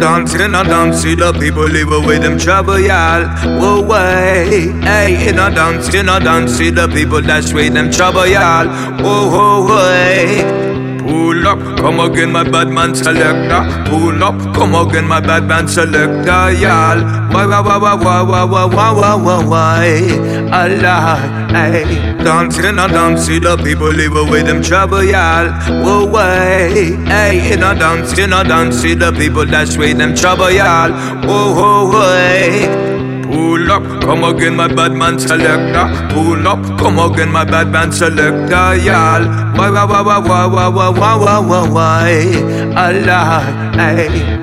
Dancing a dance, see the people live away them trouble, y'all. Whoa, way, hey, in a dance, in a dance, the people dash away them trouble, y'all. Whoa, whoa, way. Pull up, come again, my bad man selector. Pull up, come again, my bad man selector, y'all. Why, why, why, why, why, why, why, why, why, why, Allah, hey. Dancing and dance, see the people live away them trouble, y'all. Whoa, way, hey. In a dance, in a dance, see the people dash away them trouble, y'all. Whoa, whoa, way. Pull up, come again, my bad man selector. Pull up, come again, my bad man selector, y'all. Why, why, why, why, why, why, why, why, why, why, why, Allah, hey.